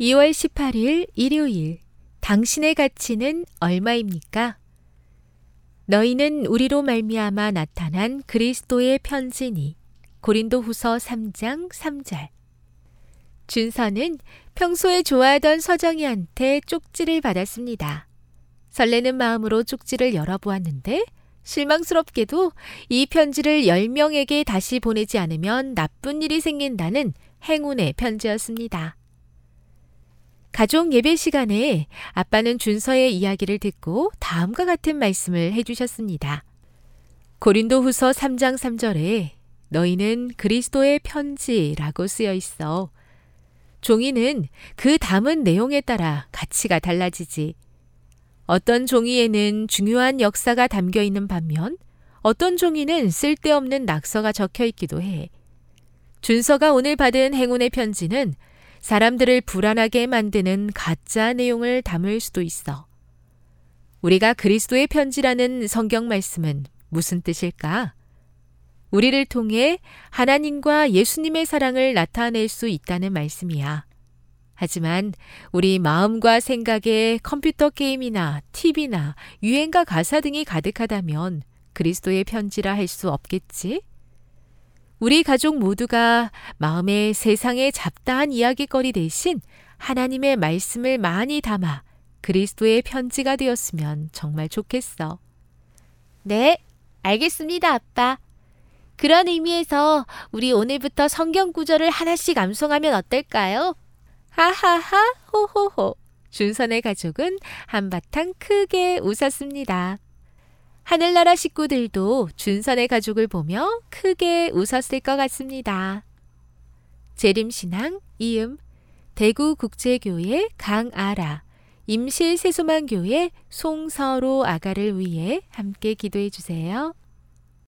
2월 18일 일요일 당신의 가치는 얼마입니까? 너희는 우리로 말미암아 나타난 그리스도의 편지니 고린도후서 3장 3절 준서는 평소에 좋아하던 서정이한테 쪽지를 받았습니다. 설레는 마음으로 쪽지를 열어보았는데 실망스럽게도 이 편지를 10명에게 다시 보내지 않으면 나쁜 일이 생긴다는 행운의 편지였습니다. 가족 예배 시간에 아빠는 준서의 이야기를 듣고 다음과 같은 말씀을 해주셨습니다. 고린도 후서 3장 3절에 너희는 그리스도의 편지라고 쓰여 있어. 종이는 그 담은 내용에 따라 가치가 달라지지. 어떤 종이에는 중요한 역사가 담겨 있는 반면 어떤 종이는 쓸데없는 낙서가 적혀 있기도 해. 준서가 오늘 받은 행운의 편지는 사람들을 불안하게 만드는 가짜 내용을 담을 수도 있어. 우리가 그리스도의 편지라는 성경 말씀은 무슨 뜻일까? 우리를 통해 하나님과 예수님의 사랑을 나타낼 수 있다는 말씀이야. 하지만 우리 마음과 생각에 컴퓨터 게임이나 TV나 유행가 가사 등이 가득하다면 그리스도의 편지라 할 수 없겠지? 우리 가족 모두가 마음에 세상의 잡다한 이야기거리 대신 하나님의 말씀을 많이 담아 그리스도의 편지가 되었으면 정말 좋겠어. 네, 알겠습니다, 아빠. 그런 의미에서 우리 오늘부터 성경 구절을 하나씩 암송하면 어떨까요? 하하하, 호호호. 준선의 가족은 한바탕 크게 웃었습니다. 하늘나라 식구들도 준선의 가족을 보며 크게 웃었을 것 같습니다. 재림신앙 이음 대구국제교회 강아라 임실세수만교회 송서로 아가를 위해 함께 기도해 주세요.